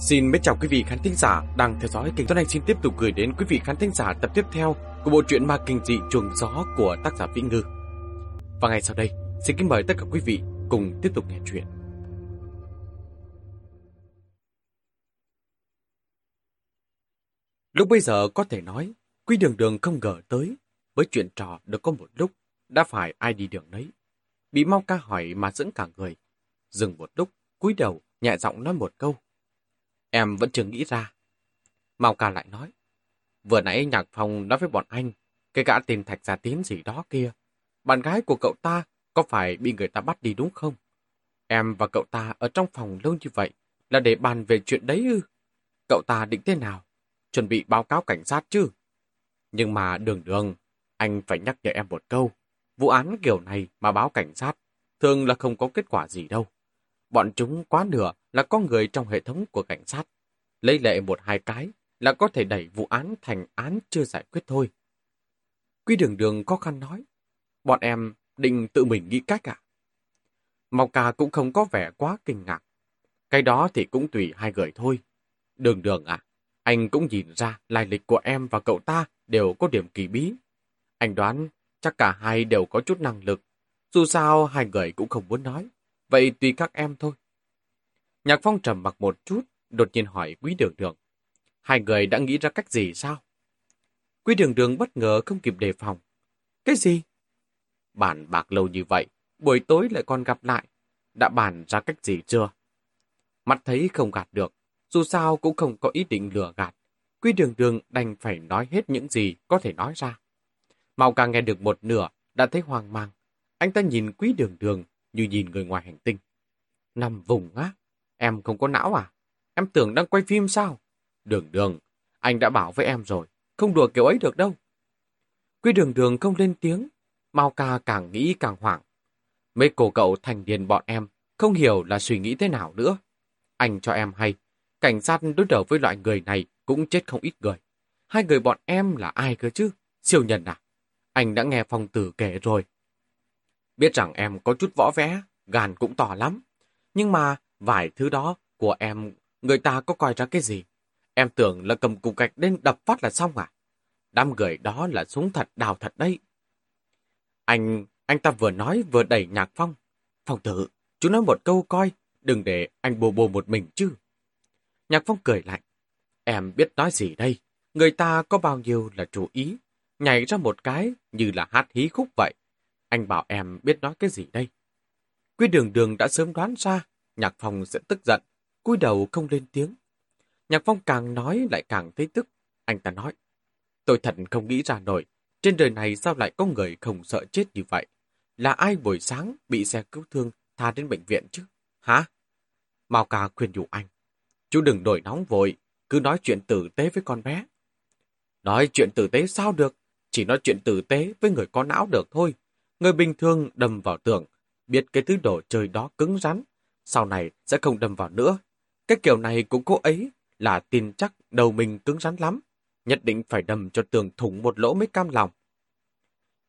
Xin mến chào quý vị khán thính giả đang theo dõi kênh Tuấn Anh xin tiếp tục gửi đến quý vị khán thính giả tập tiếp theo của bộ truyện ma kinh dị chuồng gió của tác giả Vĩ Ngư. Và ngay sau đây, xin kính mời tất cả quý vị cùng tiếp tục nghe chuyện. Lúc bây giờ có thể nói, Quý Đường Đường không ngờ tới, với chuyện trò được có một lúc, đã phải ai đi đường đấy. Bị Mau ca hỏi mà dẫn cả người. Dừng một lúc, cúi đầu, nhẹ giọng nói một câu. Em vẫn chưa nghĩ ra. Mau ca lại nói. Vừa nãy Nhạc Phong nói với bọn anh, cái gã tên Thạch Gia Tín gì đó kia. Bạn gái của cậu ta có phải bị người ta bắt đi đúng không? Em và cậu ta ở trong phòng lâu như vậy là để bàn về chuyện đấy ư? Cậu ta định thế nào? Chuẩn bị báo cáo cảnh sát chứ? Nhưng mà đường đường, anh phải nhắc nhở em một câu. Vụ án kiểu này mà báo cảnh sát, thường là không có kết quả gì đâu. Bọn chúng quá nửa là có người trong hệ thống của cảnh sát. Lấy lệ một hai cái là có thể đẩy vụ án thành án chưa giải quyết thôi. Quy đường đường khó khăn nói, bọn em định tự mình nghĩ cách à? Mọc cà cũng không có vẻ quá kinh ngạc. Cái đó thì cũng tùy hai người thôi. Đường đường à, anh cũng nhìn ra lai lịch của em và cậu ta đều có điểm kỳ bí. Anh đoán chắc cả hai đều có chút năng lực. Dù sao hai người cũng không muốn nói. Vậy tùy các em thôi. Nhạc Phong trầm mặc một chút, đột nhiên hỏi Quý Đường Đường. Hai người đã nghĩ ra cách gì sao? Quý Đường Đường bất ngờ không kịp đề phòng. Cái gì? Bàn bạc lâu như vậy, buổi tối lại còn gặp lại. Đã bàn ra cách gì chưa? Mắt thấy không gạt được, dù sao cũng không có ý định lừa gạt. Quý Đường Đường đành phải nói hết những gì có thể nói ra. Màu càng nghe được một nửa, đã thấy hoang mang. Anh ta nhìn Quý Đường Đường như nhìn người ngoài hành tinh. Nằm vùng á? Em không có não à? Em tưởng đang quay phim sao? Đường đường, anh đã bảo với em rồi, không đùa kiểu ấy được đâu. Quy đường đường không lên tiếng, Mao ca càng nghĩ càng hoảng. Mấy cô cậu thành niên bọn em không hiểu là suy nghĩ thế nào nữa. Anh cho em hay, cảnh sát đối đầu với loại người này cũng chết không ít người. Hai người bọn em là ai cơ chứ? Siêu nhân à? Anh đã nghe phong tử kể rồi. Biết rằng em có chút võ vẽ, gan cũng to lắm. Nhưng mà vài thứ đó của em, người ta có coi ra cái gì? Em tưởng là cầm cục gạch lên đập phát là xong à? Đám người đó là súng thật đào thật đấy. Anh, anh ta vừa nói vừa đẩy nhạc phong. Phong tử, chú nói một câu coi, đừng để anh bồ bồ một mình chứ. Nhạc phong cười lạnh. Em biết nói gì đây? Người ta có bao nhiêu là chú ý, nhảy ra một cái như là hát hí khúc vậy. Anh bảo em biết nói cái gì đây? Quy đường đường đã sớm đoán ra, Nhạc Phong sẽ tức giận, cúi đầu không lên tiếng. Nhạc Phong càng nói lại càng thấy tức. Anh ta nói, tôi thật không nghĩ ra nổi, trên đời này sao lại có người không sợ chết như vậy? Là ai buổi sáng bị xe cứu thương tha đến bệnh viện chứ? Hả? Mao ca khuyên nhủ anh. Chú đừng đổi nóng vội, cứ nói chuyện tử tế với con bé. Nói chuyện tử tế sao được? Chỉ nói chuyện tử tế với người có não được thôi. Người bình thường đâm vào tường, biết cái thứ đồ chơi đó cứng rắn, sau này sẽ không đâm vào nữa. Cái kiểu này của cô ấy là tin chắc đầu mình cứng rắn lắm, nhất định phải đâm cho tường thủng một lỗ mới cam lòng.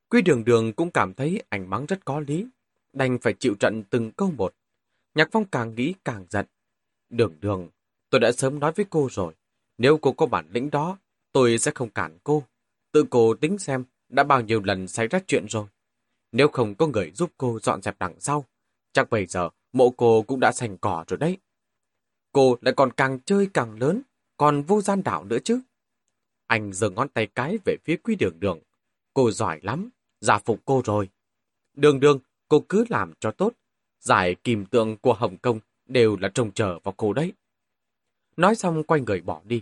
Quy đường đường cũng cảm thấy ảnh mắng rất có lý, đành phải chịu trận từng câu một. Nhạc phong càng nghĩ càng giận. Đường đường, tôi đã sớm nói với cô rồi, nếu cô có bản lĩnh đó, tôi sẽ không cản cô. Tự cô tính xem đã bao nhiêu lần xảy ra chuyện rồi. Nếu không có người giúp cô dọn dẹp đằng sau, chắc bây giờ mộ cô cũng đã sành cỏ rồi đấy. Cô lại còn càng chơi càng lớn, còn vô gian đảo nữa chứ. Anh giơ ngón tay cái về phía quý đường đường. Cô giỏi lắm, giả phục cô rồi. Đường đường, cô cứ làm cho tốt. Giải kìm tượng của Hồng Kông đều là trông chờ vào cô đấy. Nói xong quay người bỏ đi.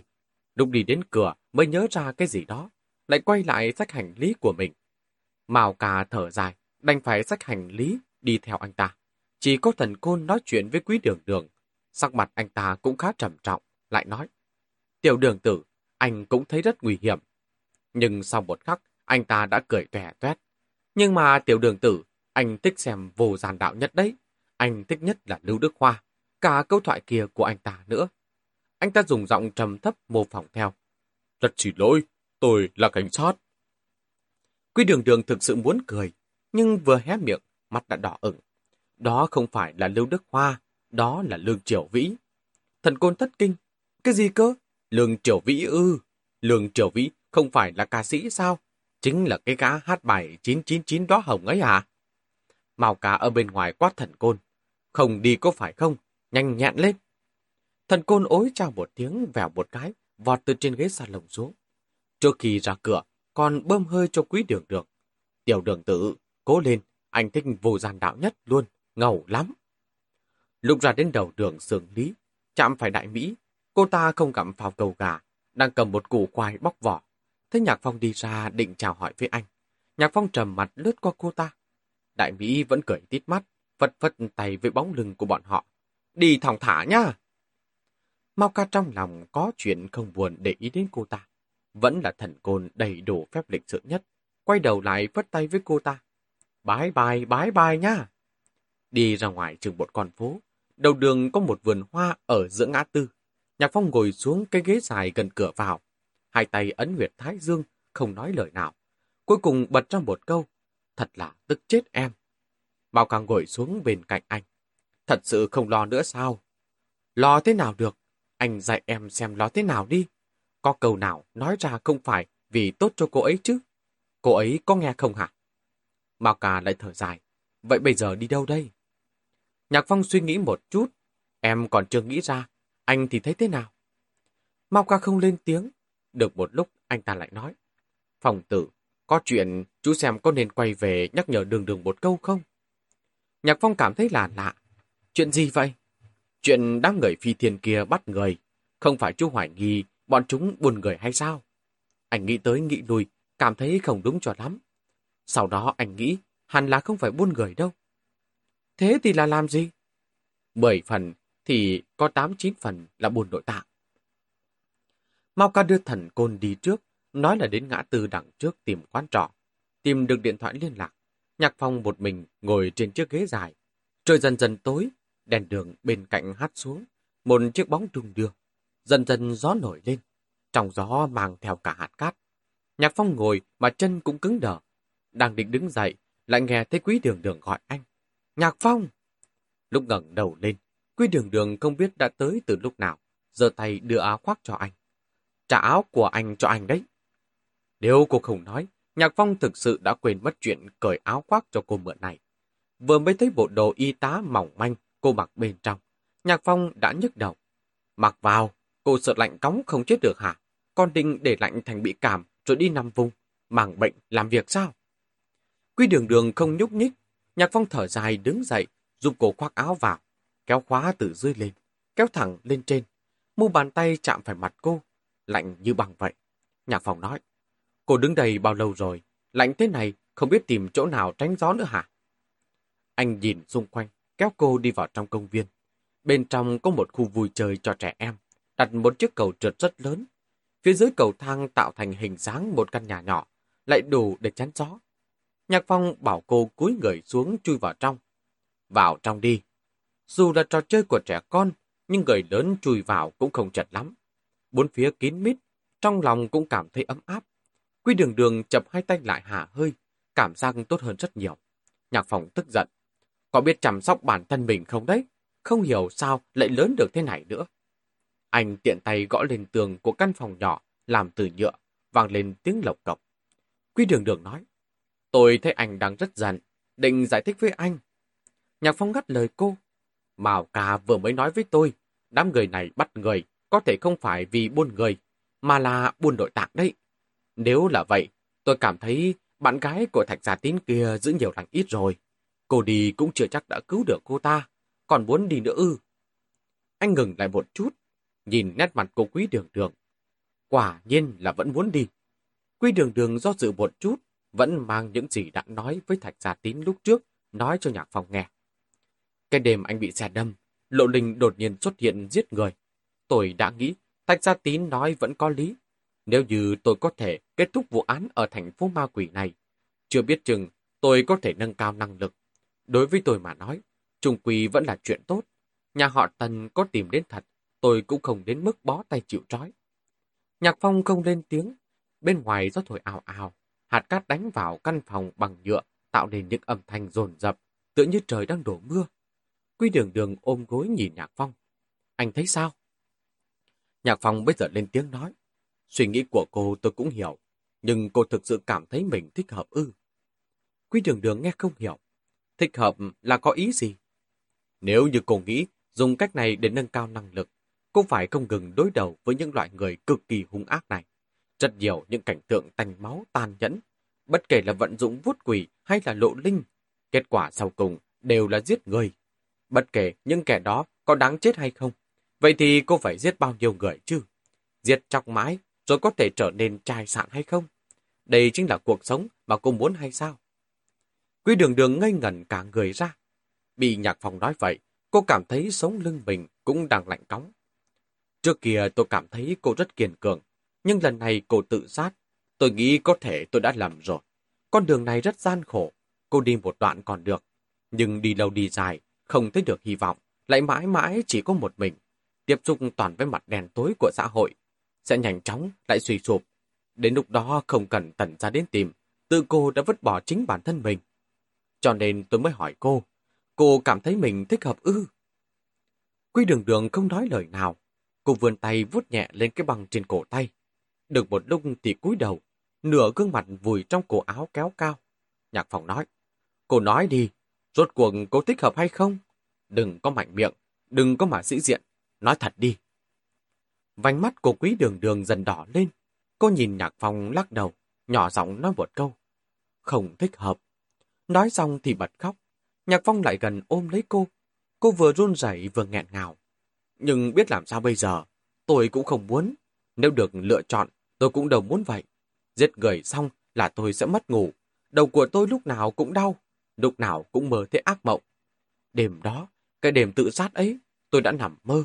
Lúc đi đến cửa mới nhớ ra cái gì đó, lại quay lại sách hành lý của mình. Màu cà thở dài, đành phải sách hành lý đi theo anh ta. Chỉ có thần côn nói chuyện với quý đường đường. Sắc mặt anh ta cũng khá trầm trọng, lại nói. Tiểu đường tử, anh cũng thấy rất nguy hiểm. Nhưng sau một khắc, anh ta đã cười tòe toét. Nhưng mà tiểu đường tử, anh thích xem vô gian đạo nhất đấy. Anh thích nhất là Lưu Đức Hoa, cả câu thoại kia của anh ta nữa. Anh ta dùng giọng trầm thấp mô phỏng theo. Rất xin lỗi, tôi là cảnh sát. Quý đường đường thực sự muốn cười, nhưng vừa hé miệng, mắt đã đỏ ửng. Đó không phải là Lưu Đức Hoa, đó là Lương Triều Vĩ. Thần côn thất kinh, Cái gì cơ? Lương Triều Vĩ ư? Lương Triều Vĩ không phải là ca sĩ sao? Chính là cái gã hát bài 999 đó hồng ấy à? Mao cá ở bên ngoài quát thần côn. Không đi có phải không? Nhanh nhẹn lên. Thần côn ối chào một tiếng vèo một cái, vọt từ trên ghế lồng xuống. Trước khi ra cửa, còn bơm hơi cho quý đường đường. Tiểu đường tử, cố lên, anh thích vô gian đạo nhất luôn, ngầu lắm. Lúc ra đến đầu đường sườn lý, chạm phải đại Mỹ, cô ta không gặm phao cầu gà, đang cầm một củ khoai bóc vỏ. Thấy Nhạc Phong đi ra định chào hỏi với anh. Nhạc Phong trầm mặt lướt qua cô ta. Đại Mỹ vẫn cười tít mắt, phật phật tay với bóng lưng của bọn họ. Đi thong thả nhá! Mau ca trong lòng có chuyện không buồn để ý đến cô ta. Vẫn là thần côn đầy đủ phép lịch sự nhất. Quay đầu lại phất tay với cô ta. Bái bai bái bai nhá! Đi ra ngoài chừng một con phố. Đầu đường có một vườn hoa ở giữa ngã tư. Nhạc Phong ngồi xuống cái ghế dài gần cửa vào. Hai tay ấn huyệt thái dương, không nói lời nào. Cuối cùng bật ra một câu. Thật là tức chết em. Mao càng ngồi xuống bên cạnh anh. Thật sự không lo nữa sao? Lo thế nào được? Anh dạy em xem lo thế nào đi. Có câu nào nói ra không phải vì tốt cho cô ấy chứ? Cô ấy có nghe không hả? Mao Cà lại thở dài. Vậy bây giờ đi đâu đây? Nhạc Phong suy nghĩ một chút. Em còn chưa nghĩ ra. Anh thì thấy thế nào? Mao Ca không lên tiếng. Được một lúc anh ta lại nói. Phòng tử, có chuyện chú xem có nên quay về nhắc nhở đường đường một câu không? Nhạc Phong cảm thấy là lạ. Chuyện gì vậy? Chuyện đám người phi thiên kia bắt người. Không phải chú hoài nghi bọn chúng buồn người hay sao? Anh nghĩ tới nghĩ lui, cảm thấy không đúng cho lắm. Sau đó anh nghĩ hẳn là không phải buôn người đâu. Thế thì là làm gì? Mười phần thì có tám chín phần là buồn nội tạng. Mau ca đưa thần côn đi trước, nói là đến ngã tư đằng trước tìm quán trọ. Tìm được điện thoại liên lạc. Nhạc phong một mình ngồi trên chiếc ghế dài. Trời dần dần tối, đèn đường bên cạnh hát xuống. Một chiếc bóng đung đưa. Dần dần gió nổi lên. Trong gió mang theo cả hạt cát. Nhạc phong ngồi mà chân cũng cứng đờ. Đang định đứng dậy, lại nghe thấy quý đường đường gọi anh. Nhạc phong! Lúc ngẩng đầu lên, quý đường đường không biết đã tới từ lúc nào. giơ tay đưa áo khoác cho anh. Trả áo của anh cho anh đấy. Nếu cô không nói, Nhạc Phong thực sự đã quên mất chuyện cởi áo khoác cho cô mượn này. Vừa mới thấy bộ đồ y tá mỏng manh cô mặc bên trong. Nhạc Phong đã nhức đầu. Mặc vào, cô sợ lạnh cóng không chết được hả? Con định để lạnh thành bị cảm rồi đi nằm vùng. Màng bệnh làm việc sao? Quy đường đường không nhúc nhích. Nhạc Phong thở dài đứng dậy, dùng cổ khoác áo vào. Kéo khóa từ dưới lên, kéo thẳng lên trên. Mu bàn tay chạm phải mặt cô, lạnh như bằng vậy. Nhạc Phong nói, cô đứng đây bao lâu rồi? Lạnh thế này, không biết tìm chỗ nào tránh gió nữa hả? Anh nhìn xung quanh, kéo cô đi vào trong công viên. Bên trong có một khu vui chơi cho trẻ em, đặt một chiếc cầu trượt rất lớn. Phía dưới cầu thang tạo thành hình dáng một căn nhà nhỏ, lại đủ để chắn gió. Nhạc Phong bảo cô cúi người xuống chui vào trong. Vào trong đi. Dù là trò chơi của trẻ con, nhưng người lớn chui vào cũng không chật lắm. Bốn phía kín mít, trong lòng cũng cảm thấy ấm áp. Quy đường đường chập hai tay lại hả hơi, cảm giác tốt hơn rất nhiều. Nhạc Phong tức giận. Có biết chăm sóc bản thân mình không đấy? Không hiểu sao lại lớn được thế này nữa. Anh tiện tay gõ lên tường của căn phòng nhỏ, làm từ nhựa, vang lên tiếng lộc cộc. Quy đường đường nói, tôi thấy anh đang rất giận, định giải thích với anh. Nhạc Phong ngắt lời cô. Mào ca vừa mới nói với tôi, đám người này bắt người, có thể không phải vì buôn người, mà là buôn nội tạng đấy. Nếu là vậy, tôi cảm thấy bạn gái của Thạch Gia Tín kia giữ nhiều lành ít rồi. Cô đi cũng chưa chắc đã cứu được cô ta, còn muốn đi nữa ư. Anh ngừng lại một chút, nhìn nét mặt cô quý đường đường. Quả nhiên là vẫn muốn đi. Quý đường đường do dự một chút, vẫn mang những gì đã nói với Thạch Gia Tín lúc trước, nói cho Nhạc Phong nghe. Cái đêm anh bị xe đâm, Lộ Linh đột nhiên xuất hiện giết người. Tôi đã nghĩ Thạch Gia Tín nói vẫn có lý. Nếu như tôi có thể kết thúc vụ án ở thành phố ma quỷ này, chưa biết chừng tôi có thể nâng cao năng lực. Đối với tôi mà nói, trung quy vẫn là chuyện tốt. Nhà họ Tần có tìm đến thật, tôi cũng không đến mức bó tay chịu trói. Nhạc Phong không lên tiếng, bên ngoài gió thổi ào ào, hạt cát đánh vào căn phòng bằng nhựa, tạo nên những âm thanh rồn rập, tựa như trời đang đổ mưa. Quy đường đường ôm gối nhìn Nhạc Phong. Anh thấy sao? Nhạc Phong bây giờ lên tiếng nói. Suy nghĩ của cô tôi cũng hiểu, nhưng cô thực sự cảm thấy mình thích hợp ư. Quy đường đường nghe không hiểu. Thích hợp là có ý gì? Nếu như cô nghĩ dùng cách này để nâng cao năng lực, cô phải không ngừng đối đầu với những loại người cực kỳ hung ác này. Rất nhiều những cảnh tượng tanh máu tàn nhẫn, bất kể là vận dụng vuốt quỷ hay là lộ linh, kết quả sau cùng đều là giết người. Bất kể những kẻ đó có đáng chết hay không, vậy thì cô phải giết bao nhiêu người chứ? Giết chọc mãi, rồi có thể trở nên trai sạn hay không? Đây chính là cuộc sống mà cô muốn hay sao? Quý đường đường ngây ngẩn cả người ra. Bị nhạc phòng nói vậy, cô cảm thấy sống lưng mình cũng đang lạnh cóng. Trước kia tôi cảm thấy cô rất kiên cường, nhưng lần này cô tự sát. Tôi nghĩ có thể tôi đã lầm rồi. Con đường này rất gian khổ, cô đi một đoạn còn được. Nhưng đi lâu đi dài, không thấy được hy vọng, lại mãi mãi chỉ có một mình. Tiếp xúc toàn với mặt đèn tối của xã hội, sẽ nhanh chóng lại suy sụp. Đến lúc đó không cần tẩn ra đến tìm, tự cô đã vứt bỏ chính bản thân mình. Cho nên tôi mới hỏi cô, cô cảm thấy mình thích hợp ư? Quy đường đường không nói lời nào, cô vươn tay vuốt nhẹ lên cái băng trên cổ tay. Được một lúc thì cúi đầu, nửa gương mặt vùi trong cổ áo kéo cao. Nhạc phòng nói, cô nói đi, rốt cuộc cô thích hợp hay không? Đừng có mạnh miệng, đừng có mà sĩ diện, nói thật đi. Vành mắt của quý đường đường dần đỏ lên, cô nhìn nhạc phòng lắc đầu, nhỏ giọng nói một câu. Không thích hợp. Nói xong thì bật khóc. Nhạc Phong lại gần ôm lấy cô. Cô vừa run rẩy vừa nghẹn ngào. Nhưng biết làm sao bây giờ, tôi cũng không muốn. Nếu được lựa chọn, tôi cũng đâu muốn vậy. Giết người xong là tôi sẽ mất ngủ. Đầu của tôi lúc nào cũng đau, lúc nào cũng mơ thấy ác mộng. Đêm đó, cái đêm tự sát ấy, tôi đã nằm mơ.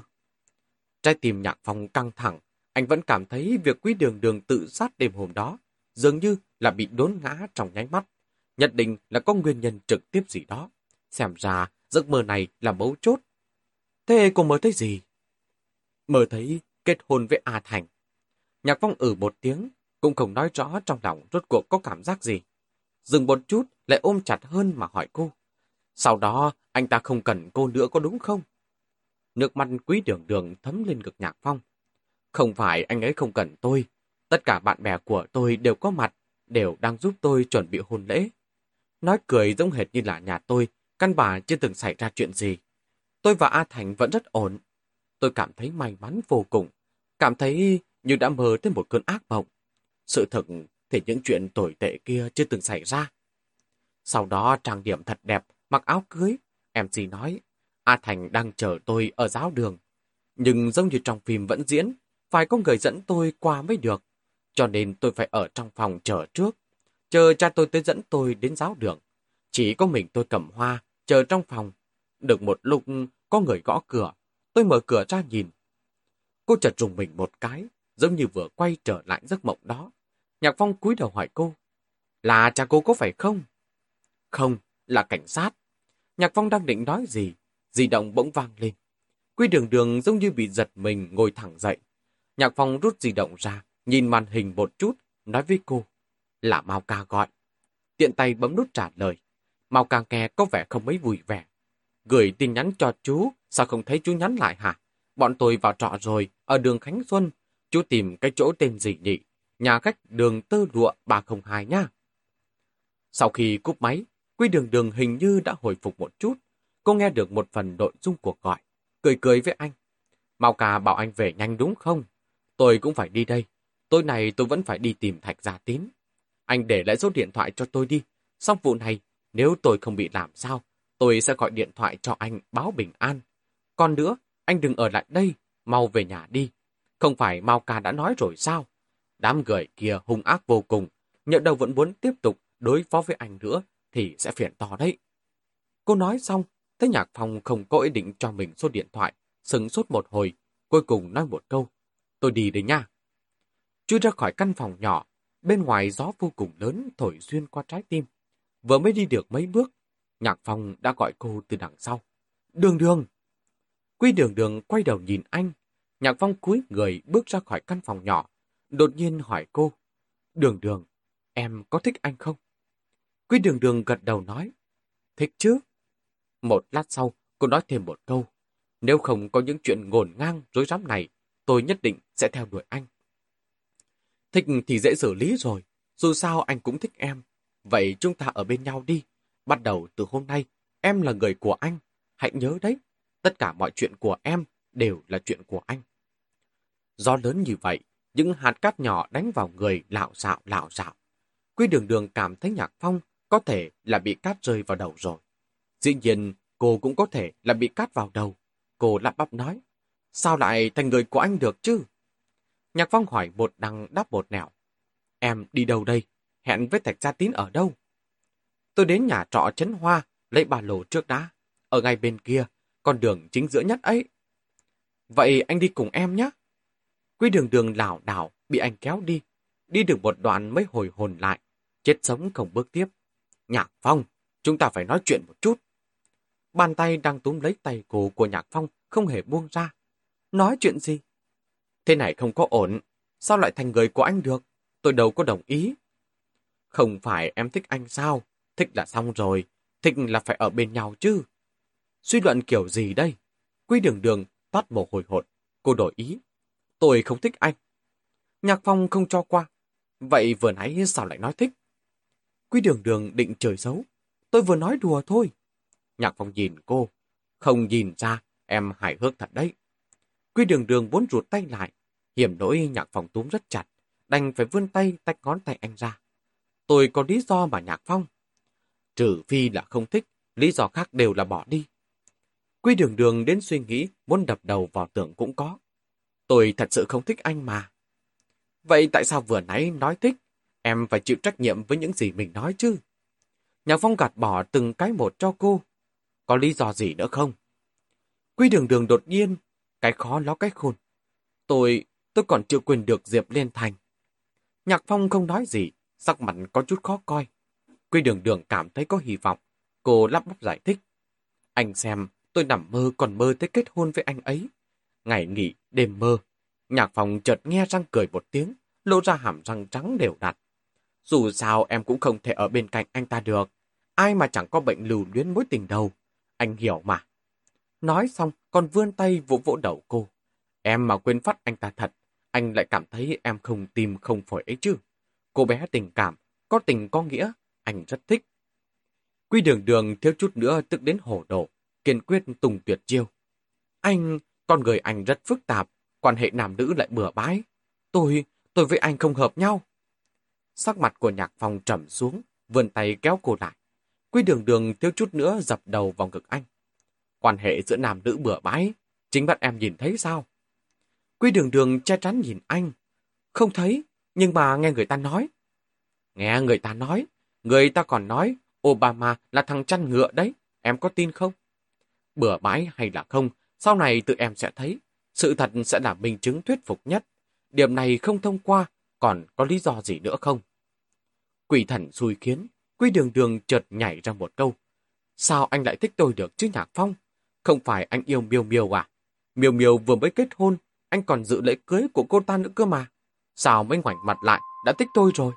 Trái tim nhạc phong căng thẳng, anh vẫn cảm thấy việc quý đường đường tự sát đêm hôm đó dường như là bị đốn ngã trong nháy mắt. Nhất định là có nguyên nhân trực tiếp gì đó. Xem ra giấc mơ này là mấu chốt. Thế cô mơ thấy gì? Mơ thấy kết hôn với A Thành. Nhạc Phong ử một tiếng, cũng không nói rõ trong lòng rốt cuộc có cảm giác gì. Dừng một chút, lại ôm chặt hơn mà hỏi cô. Sau đó, anh ta không cần cô nữa có đúng không? Nước mắt quý đường đường thấm lên ngực Nhạc Phong. Không phải anh ấy không cần tôi. Tất cả bạn bè của tôi đều có mặt, đều đang giúp tôi chuẩn bị hôn lễ. Nói cười giống hệt như là nhà tôi, căn bản chưa từng xảy ra chuyện gì. Tôi và A Thành vẫn rất ổn. Tôi cảm thấy may mắn vô cùng. Cảm thấy như đã mơ tới một cơn ác mộng. Sự thật thì những chuyện tồi tệ kia chưa từng xảy ra. Sau đó trang điểm thật đẹp, mặc áo cưới. Em MC nói, A Thành đang chờ tôi ở giáo đường. Nhưng giống như trong phim vẫn diễn, phải có người dẫn tôi qua mới được. Cho nên tôi phải ở trong phòng chờ trước. Chờ cha tôi tới dẫn tôi đến giáo đường. Chỉ có mình tôi cầm hoa, chờ trong phòng. Được một lúc có người gõ cửa. Tôi mở cửa ra nhìn. Cô chợt rùng mình một cái, giống như vừa quay trở lại giấc mộng đó. Nhạc Phong cúi đầu hỏi cô. Là cha cô có phải không? Không, là cảnh sát. Nhạc Phong đang định nói gì, di động bỗng vang lên. Quy đường đường giống như bị giật mình ngồi thẳng dậy. Nhạc Phong rút di động ra, nhìn màn hình một chút, nói với cô. Là Mao Ca gọi. Tiện tay bấm nút trả lời. Mao Ca nghe có vẻ không mấy vui vẻ. Gửi tin nhắn cho chú, sao không thấy chú nhắn lại hả? Bọn tôi vào trọ rồi, ở đường Khánh Xuân. Chú tìm cái chỗ tên gì nhỉ? Nhà khách đường tơ lụa 302 nha. Sau khi cúp máy, Quy đường đường hình như đã hồi phục một chút. Cô nghe được một phần nội dung cuộc gọi. Cười cười với anh. mau cà bảo anh về nhanh đúng không? Tôi cũng phải đi đây. Tối nay tôi vẫn phải đi tìm Thạch Gia Tín. Anh để lại số điện thoại cho tôi đi. Xong vụ này, nếu tôi không bị làm sao, tôi sẽ gọi điện thoại cho anh báo bình an. Còn nữa, anh đừng ở lại đây, mau về nhà đi. Không phải Mao Ca đã nói rồi sao? Đám người kia hung ác vô cùng, nhỡ đâu vẫn muốn tiếp tục đối phó với anh nữa, thì sẽ phiền to đấy. Cô nói xong, thấy Nhạc Phong không có ý định cho mình số điện thoại, sừng sốt một hồi, cuối cùng nói một câu, tôi đi đây nha. Chui ra khỏi căn phòng nhỏ, bên ngoài gió vô cùng lớn thổi xuyên qua trái tim. Vừa mới đi được mấy bước, Nhạc Phong đã gọi cô từ đằng sau. Đường đường! Quy đường đường quay đầu nhìn anh. Nhạc Phong cúi người bước ra khỏi căn phòng nhỏ, đột nhiên hỏi cô. Đường đường, em có thích anh không? Quý đường đường gật đầu nói. Thích chứ? Một lát sau, cô nói thêm một câu. Nếu không có những chuyện ngổn ngang, rối rắm này, tôi nhất định sẽ theo đuổi anh. Thích thì dễ xử lý rồi, dù sao anh cũng thích em. Vậy chúng ta ở bên nhau đi. Bắt đầu từ hôm nay, em là người của anh. Hãy nhớ đấy, tất cả mọi chuyện của em đều là chuyện của anh. Do lớn như vậy, những hạt cát nhỏ đánh vào người lạo xạo lạo xạo. Quy đường đường cảm thấy nhạc phong có thể là bị cát rơi vào đầu rồi. Dĩ nhiên, cô cũng có thể là bị cát vào đầu. Cô lắp bắp nói, sao lại thành người của anh được chứ? Nhạc phong hỏi một đằng đáp một nẻo. Em đi đâu đây? Hẹn với Thạch Gia Tín ở đâu? Tôi đến nhà trọ Trấn Hoa, lấy ba lô trước đã. Ở ngay bên kia, con đường chính giữa nhất ấy. Vậy anh đi cùng em nhé. Quy đường đường lảo đảo bị anh kéo đi. Đi được một đoạn mới hồi hồn lại. Chết sống không bước tiếp. Nhạc Phong, chúng ta phải nói chuyện một chút. Bàn tay đang túm lấy tay cổ của Nhạc Phong không hề buông ra. Nói chuyện gì? Thế này không có ổn. Sao lại thành người của anh được? Tôi đâu có đồng ý. Không phải em thích anh sao? Thích là xong rồi. Thích là phải ở bên nhau chứ. Suy luận kiểu gì đây? Quy đường đường toát mồ hồi hột. Cô đổi ý. Tôi không thích anh. Nhạc Phong không cho qua. Vậy vừa nãy sao lại nói thích? Quy đường đường định trời xấu. Tôi vừa nói đùa thôi. Nhạc Phong nhìn cô. Không nhìn ra, em hài hước thật đấy. Quy đường đường muốn rụt tay lại. Hiểm nỗi Nhạc Phong túm rất chặt. Đành phải vươn tay tách ngón tay anh ra. Tôi có lý do mà Nhạc Phong. Trừ phi là không thích, lý do khác đều là bỏ đi. Quy đường đường đến suy nghĩ muốn đập đầu vào tường cũng có. Tôi thật sự không thích anh mà. Vậy tại sao vừa nãy nói thích? Em phải chịu trách nhiệm với những gì mình nói chứ. Nhạc Phong gạt bỏ từng cái một cho cô. Có lý do gì nữa không? Quy đường đường đột nhiên, cái khó ló cái khôn. Tôi, tôi còn chưa quên được Diệp Liên Thành. Nhạc Phong không nói gì, sắc mặt có chút khó coi. Quy đường đường cảm thấy có hy vọng. Cô lắp bắp giải thích. Anh xem, tôi nằm mơ còn mơ tới kết hôn với anh ấy. Ngày nghỉ, đêm mơ. Nhạc phòng chợt nghe răng cười một tiếng, lộ ra hàm răng trắng đều đặn. Dù sao em cũng không thể ở bên cạnh anh ta được. Ai mà chẳng có bệnh lưu luyến mối tình đầu. Anh hiểu mà. Nói xong, còn vươn tay vỗ vỗ đầu cô. Em mà quên phát anh ta thật, anh lại cảm thấy em không tim không phổi ấy chứ. Cô bé tình cảm, có tình có nghĩa, anh rất thích. Quy đường đường thiếu chút nữa tức đến hổ đổ, kiên quyết tùng tuyệt chiêu. Anh, con người anh rất phức tạp, quan hệ nam nữ lại bừa bãi. Tôi, tôi với anh không hợp nhau. Sắc mặt của nhạc phòng trầm xuống, vươn tay kéo cô lại. Quy đường đường thiếu chút nữa dập đầu vào ngực anh. Quan hệ giữa nam nữ bừa bãi, chính bắt em nhìn thấy sao? Quy đường đường che chắn nhìn anh. Không thấy, nhưng mà nghe người ta nói. Nghe người ta nói, người ta còn nói Obama là thằng chăn ngựa đấy, em có tin không? Bừa bãi hay là không, sau này tự em sẽ thấy. Sự thật sẽ là minh chứng thuyết phục nhất. Điểm này không thông qua, còn có lý do gì nữa không? Quỷ thần xui khiến, quy đường đường chợt nhảy ra một câu. Sao anh lại thích tôi được chứ Nhạc Phong? Không phải anh yêu Miêu Miêu à? Miêu Miêu vừa mới kết hôn, anh còn dự lễ cưới của cô ta nữa cơ mà. Sao mới ngoảnh mặt lại, đã thích tôi rồi?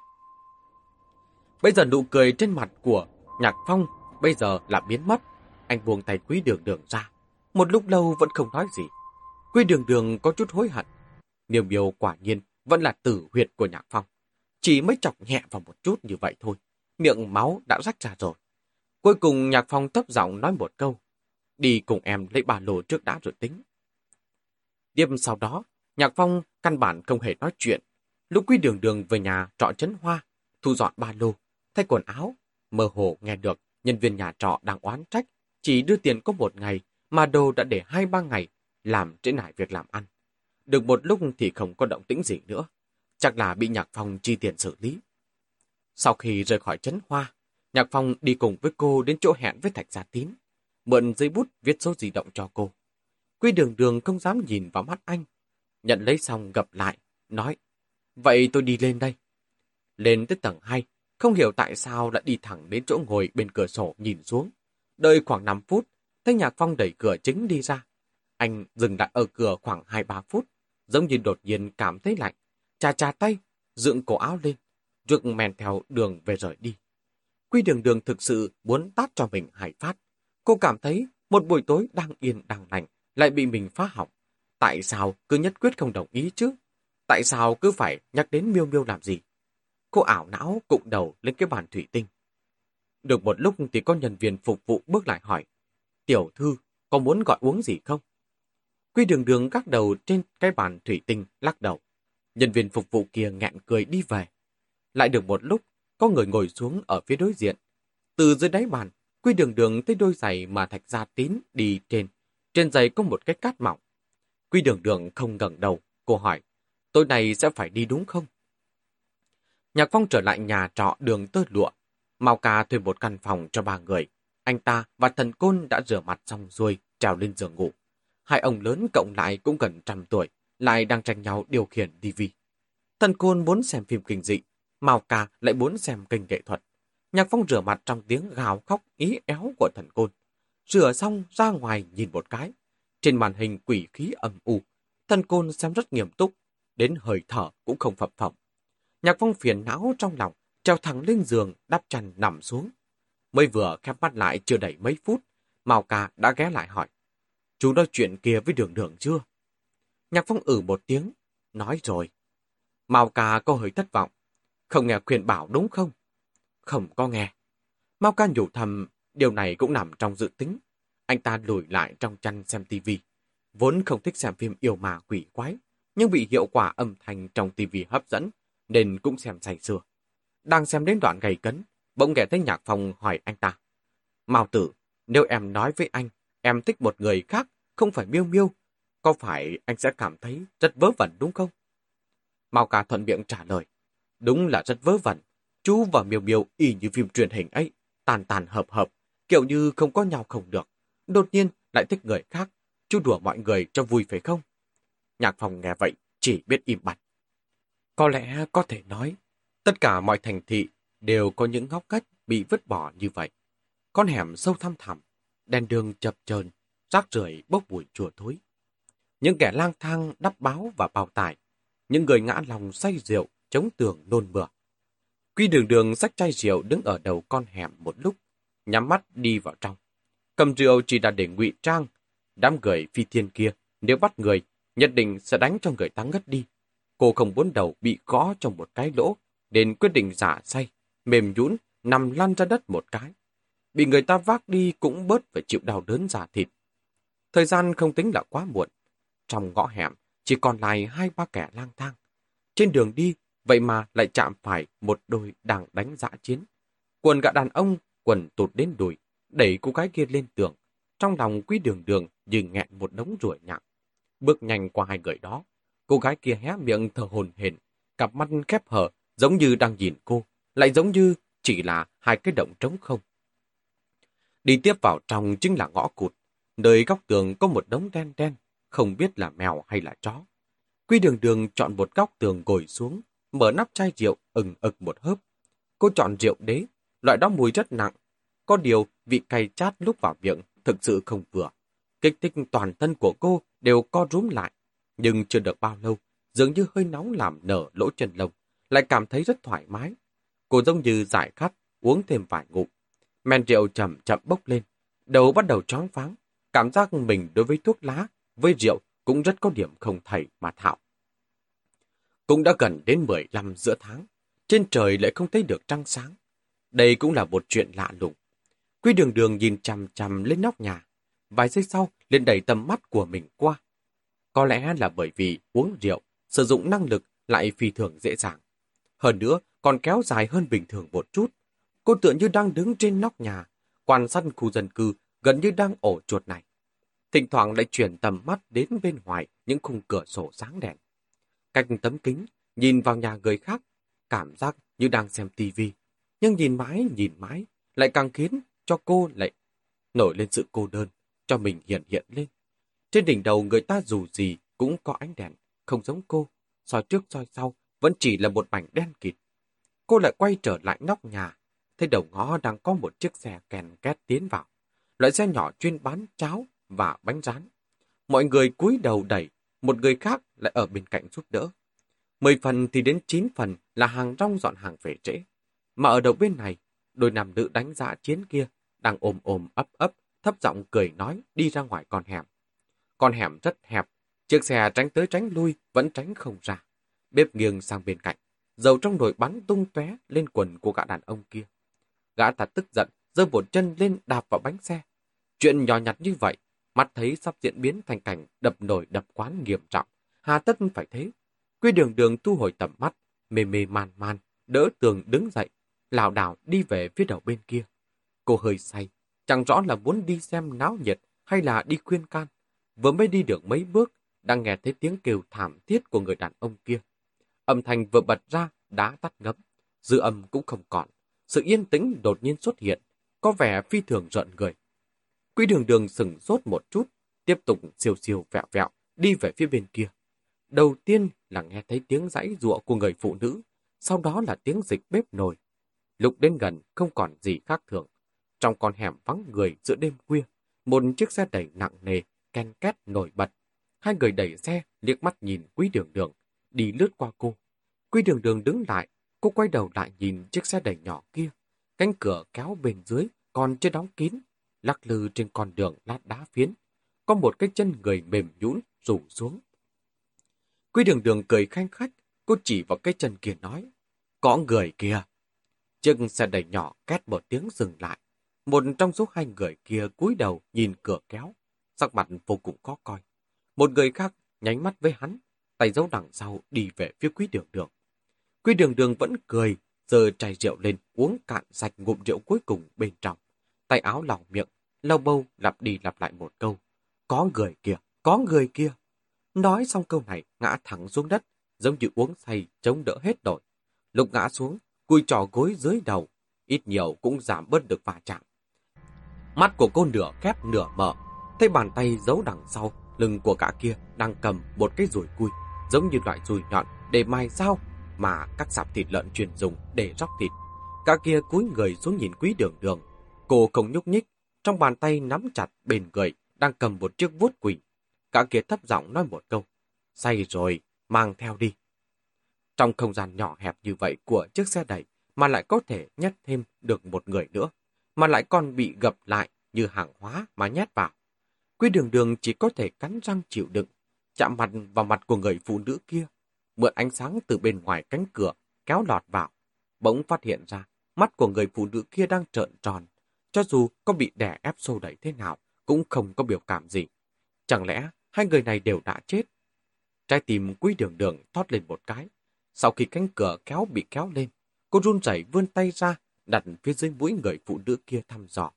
Bây giờ nụ cười trên mặt của Nhạc Phong bây giờ là biến mất. Anh buông tay quý đường đường ra. Một lúc lâu vẫn không nói gì. Quy đường đường có chút hối hận. Miêu miêu quả nhiên vẫn là tử huyệt của Nhạc Phong. Chỉ mới chọc nhẹ vào một chút như vậy thôi. Miệng máu đã rách ra rồi. Cuối cùng Nhạc Phong thấp giọng nói một câu. Đi cùng em lấy ba lô trước đã rồi tính. Đêm sau đó, Nhạc Phong căn bản không hề nói chuyện. Lúc quy đường đường về nhà trọ chấn hoa, thu dọn ba lô, thay quần áo, mơ hồ nghe được nhân viên nhà trọ đang oán trách, chỉ đưa tiền có một ngày mà đồ đã để hai ba ngày làm trễ nải việc làm ăn. Được một lúc thì không có động tĩnh gì nữa, chắc là bị Nhạc Phong chi tiền xử lý. Sau khi rời khỏi chấn hoa, Nhạc Phong đi cùng với cô đến chỗ hẹn với Thạch Gia Tín, mượn giấy bút viết số di động cho cô. Quy đường đường không dám nhìn vào mắt anh, nhận lấy xong gặp lại, nói, vậy tôi đi lên đây. Lên tới tầng 2, không hiểu tại sao lại đi thẳng đến chỗ ngồi bên cửa sổ nhìn xuống. Đợi khoảng 5 phút, thấy Nhạc Phong đẩy cửa chính đi ra. Anh dừng lại ở cửa khoảng 2-3 phút, giống như đột nhiên cảm thấy lạnh. Chà chà tay, dựng cổ áo lên, rực men theo đường về rời đi. Quy đường đường thực sự muốn tát cho mình hải phát. Cô cảm thấy một buổi tối đang yên đang lành lại bị mình phá hỏng. Tại sao cứ nhất quyết không đồng ý chứ? Tại sao cứ phải nhắc đến miêu miêu làm gì? Cô ảo não cụng đầu lên cái bàn thủy tinh. Được một lúc thì có nhân viên phục vụ bước lại hỏi. Tiểu thư, có muốn gọi uống gì không? Quy đường đường gác đầu trên cái bàn thủy tinh lắc đầu. Nhân viên phục vụ kia nghẹn cười đi về. Lại được một lúc, có người ngồi xuống ở phía đối diện. Từ dưới đáy bàn, Quy đường đường thấy đôi giày mà thạch gia tín đi trên. Trên giày có một cái cát mỏng. Quy đường đường không ngẩng đầu, cô hỏi, tối nay sẽ phải đi đúng không? Nhạc Phong trở lại nhà trọ đường tơ lụa. Mao ca thuê một căn phòng cho ba người. Anh ta và thần côn đã rửa mặt xong xuôi, trèo lên giường ngủ. Hai ông lớn cộng lại cũng gần trăm tuổi, lại đang tranh nhau điều khiển TV. Thần côn muốn xem phim kinh dị, Mao ca lại muốn xem kênh nghệ thuật. Nhạc Phong rửa mặt trong tiếng gào khóc ý éo của thần côn. Rửa xong ra ngoài nhìn một cái. Trên màn hình quỷ khí âm u, thần côn xem rất nghiêm túc, đến hơi thở cũng không phập phồng. Nhạc Phong phiền não trong lòng, treo thẳng lên giường, đắp chăn nằm xuống. Mới vừa khép mắt lại chưa đầy mấy phút, Mao ca đã ghé lại hỏi. Chú nói chuyện kia với đường đường chưa? Nhạc Phong ử một tiếng, nói rồi. Mao ca có hơi thất vọng. Không nghe khuyên bảo đúng không? Không có nghe. Mao ca nhủ thầm, điều này cũng nằm trong dự tính. Anh ta lùi lại trong chăn xem tivi. Vốn không thích xem phim yêu mà quỷ quái, nhưng bị hiệu quả âm thanh trong tivi hấp dẫn, nên cũng xem say sưa. Đang xem đến đoạn gầy cấn, bỗng nghe thấy nhạc phòng hỏi anh ta. Mao tử, nếu em nói với anh, em thích một người khác, không phải miêu miêu, có phải anh sẽ cảm thấy rất vớ vẩn đúng không? Mao ca thuận miệng trả lời. Đúng là rất vớ vẩn. Chú và miêu miêu y như phim truyền hình ấy, tàn tàn hợp hợp, kiểu như không có nhau không được. Đột nhiên lại thích người khác, chú đùa mọi người cho vui phải không? Nhạc phòng nghe vậy, chỉ biết im bặt. Có lẽ có thể nói, tất cả mọi thành thị đều có những ngóc cách bị vứt bỏ như vậy. Con hẻm sâu thăm thẳm, đèn đường chập chờn, rác rưởi bốc mùi chùa thối. Những kẻ lang thang đắp báo và bao tải, những người ngã lòng say rượu, chống tường nôn mửa. Quy đường đường sách chai rượu đứng ở đầu con hẻm một lúc, nhắm mắt đi vào trong. Cầm rượu chỉ là để ngụy trang. Đám người phi thiên kia, nếu bắt người, nhất định sẽ đánh cho người ta ngất đi. Cô không muốn đầu bị gõ trong một cái lỗ, nên quyết định giả say, mềm nhũn nằm lăn ra đất một cái. Bị người ta vác đi cũng bớt phải chịu đau đớn giả thịt. Thời gian không tính là quá muộn. Trong ngõ hẻm, chỉ còn lại hai ba kẻ lang thang. Trên đường đi, vậy mà lại chạm phải một đôi đang đánh dã chiến. Quần gã đàn ông, quần tụt đến đùi, đẩy cô gái kia lên tường. Trong lòng quý đường đường như nghẹn một đống ruồi nhặng. Bước nhanh qua hai người đó, cô gái kia hé miệng thở hồn hển, cặp mắt khép hở, giống như đang nhìn cô, lại giống như chỉ là hai cái động trống không. Đi tiếp vào trong chính là ngõ cụt, nơi góc tường có một đống đen đen, không biết là mèo hay là chó. Quy đường đường chọn một góc tường ngồi xuống, mở nắp chai rượu ừng ực một hớp. Cô chọn rượu đế, loại đó mùi rất nặng. Có điều, vị cay chát lúc vào miệng thực sự không vừa. Kích thích toàn thân của cô đều co rúm lại. Nhưng chưa được bao lâu, dường như hơi nóng làm nở lỗ chân lông, lại cảm thấy rất thoải mái. Cô giống như giải khát, uống thêm vài ngụm. Men rượu chậm chậm bốc lên, đầu bắt đầu choáng váng. Cảm giác mình đối với thuốc lá, với rượu cũng rất có điểm không thầy mà thạo. Cũng đã gần đến 15 giữa tháng, trên trời lại không thấy được trăng sáng. Đây cũng là một chuyện lạ lùng. Quy đường đường nhìn chằm chằm lên nóc nhà, vài giây sau lên đẩy tầm mắt của mình qua. Có lẽ là bởi vì uống rượu, sử dụng năng lực lại phi thường dễ dàng. Hơn nữa, còn kéo dài hơn bình thường một chút. Cô tựa như đang đứng trên nóc nhà, quan sát khu dân cư gần như đang ổ chuột này. Thỉnh thoảng lại chuyển tầm mắt đến bên ngoài những khung cửa sổ sáng đèn. Cạnh tấm kính, nhìn vào nhà người khác, cảm giác như đang xem tivi. Nhưng nhìn mãi, nhìn mãi, lại càng khiến cho cô lại nổi lên sự cô đơn, cho mình hiện hiện lên. Trên đỉnh đầu người ta dù gì cũng có ánh đèn, không giống cô, soi trước soi sau vẫn chỉ là một mảnh đen kịt. Cô lại quay trở lại nóc nhà, thấy đầu ngõ đang có một chiếc xe kèn két tiến vào. Loại xe nhỏ chuyên bán cháo và bánh rán. Mọi người cúi đầu đẩy, một người khác lại ở bên cạnh giúp đỡ. Mười phần thì đến chín phần là hàng rong dọn hàng về trễ. Mà ở đầu bên này, đôi nam nữ đánh giá chiến kia đang ôm ôm ấp ấp, thấp giọng cười nói đi ra ngoài con hẻm. Con hẻm rất hẹp, Chiếc xe tránh tới tránh lui, vẫn tránh không ra. Bếp nghiêng sang bên cạnh, dầu trong nồi bắn tung tóe lên quần của gã đàn ông kia. Gã ta tức giận, giơ một chân lên đạp vào bánh xe. Chuyện nhỏ nhặt như vậy, mắt thấy sắp diễn biến thành cảnh đập nổi đập quán nghiêm trọng. Hà tất phải thế. Quy đường đường thu hồi tầm mắt, mê mê man man, đỡ tường đứng dậy, lảo đảo đi về phía đầu bên kia. Cô hơi say, chẳng rõ là muốn đi xem náo nhiệt hay là đi khuyên can. Vừa mới đi được mấy bước, đang nghe thấy tiếng kêu thảm thiết của người đàn ông kia. Âm thanh vừa bật ra, đã tắt ngấm. Dư âm cũng không còn. Sự yên tĩnh đột nhiên xuất hiện, có vẻ phi thường rợn người. Quý đường đường sừng sốt một chút, tiếp tục siêu siêu vẹo vẹo, đi về phía bên kia. Đầu tiên là nghe thấy tiếng giãy giụa của người phụ nữ, sau đó là tiếng dịch bếp nồi. Lúc đến gần không còn gì khác thường. Trong con hẻm vắng người giữa đêm khuya, một chiếc xe đẩy nặng nề, ken két nổi bật. Hai người đẩy xe, liếc mắt nhìn quý đường đường, đi lướt qua cô. Quy đường đường đứng lại, cô quay đầu lại nhìn chiếc xe đẩy nhỏ kia. Cánh cửa kéo bên dưới, còn chưa đóng kín, lắc lư trên con đường lát đá phiến. Có một cái chân người mềm nhũn rủ xuống. Quy đường đường cười khanh khách, cô chỉ vào cái chân kia nói, có người kia. Chiếc xe đẩy nhỏ két một tiếng dừng lại. Một trong số hai người kia cúi đầu nhìn cửa kéo, sắc mặt vô cùng khó coi. Một người khác nhánh mắt với hắn, tay giấu đằng sau đi về phía quý đường đường. Quý đường đường vẫn cười, giờ chai rượu lên uống cạn sạch ngụm rượu cuối cùng bên trong. Tay áo lỏng miệng, lau bâu lặp đi lặp lại một câu. Có người kia, có người kia. Nói xong câu này, ngã thẳng xuống đất, giống như uống say, chống đỡ hết nổi. Lúc ngã xuống, cùi trò gối dưới đầu, ít nhiều cũng giảm bớt được va chạm. Mắt của cô nửa khép nửa mở, thấy bàn tay giấu đằng sau, lưng của cả kia đang cầm một cái rùi cui, giống như loại rùi nhọn để mài dao mà các sạp thịt lợn truyền dùng để róc thịt. Cả kia cúi người xuống nhìn quý đường đường. Cô không nhúc nhích, trong bàn tay nắm chặt bên người đang cầm một chiếc vuốt quỷ. Cả kia thấp giọng nói một câu, say rồi, mang theo đi. Trong không gian nhỏ hẹp như vậy của chiếc xe đẩy mà lại có thể nhét thêm được một người nữa, mà lại còn bị gập lại như hàng hóa mà nhét vào. Quý đường đường chỉ có thể cắn răng chịu đựng, chạm mặt vào mặt của người phụ nữ kia, mượn ánh sáng từ bên ngoài cánh cửa, kéo lọt vào. Bỗng phát hiện ra, mắt của người phụ nữ kia đang trợn tròn. Cho dù có bị đè ép sâu đẩy thế nào, cũng không có biểu cảm gì. Chẳng lẽ hai người này đều đã chết? Trái tim quý đường đường thoát lên một cái. Sau khi cánh cửa kéo bị kéo lên, cô run rẩy vươn tay ra, đặt phía dưới mũi người phụ nữ kia thăm dò.